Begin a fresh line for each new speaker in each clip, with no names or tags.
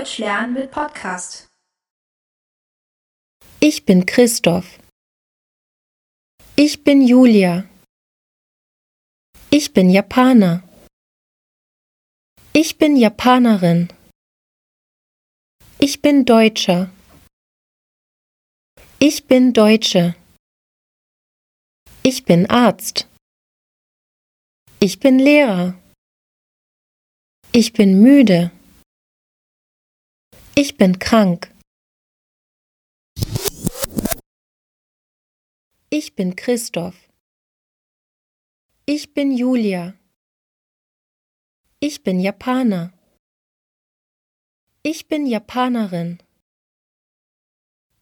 Deutsch lernen mit Podcast.
Ich bin Christoph. Ich bin Julia. Ich bin Japaner. Ich bin Japanerin. Ich bin Deutscher. Ich bin Deutsche. Ich bin Arzt. Ich bin Lehrer. Ich bin müde. Ich bin krank. Ich bin Christoph. Ich bin Julia. Ich bin Japaner. Ich bin Japanerin.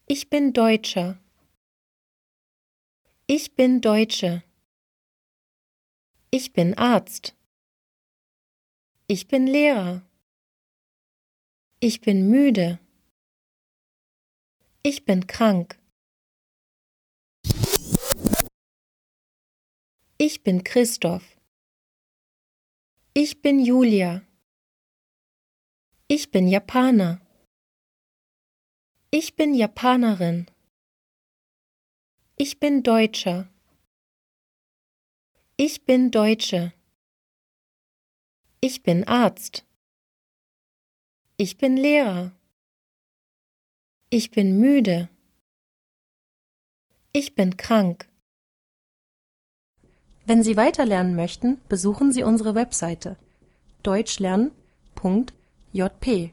Ich bin Deutscher. Ich bin Deutsche. Ich bin Arzt. Ich bin Lehrer. Ich bin müde. Ich bin krank. Ich bin Christoph. Ich bin Julia. Ich bin Japaner. Ich bin Japanerin. Ich bin Deutscher. Ich bin Deutsche. Ich bin Arzt. Ich bin Lehrer. Ich bin müde. Ich bin krank.
Wenn Sie weiterlernen möchten, besuchen Sie unsere Webseite deutschlernen.jp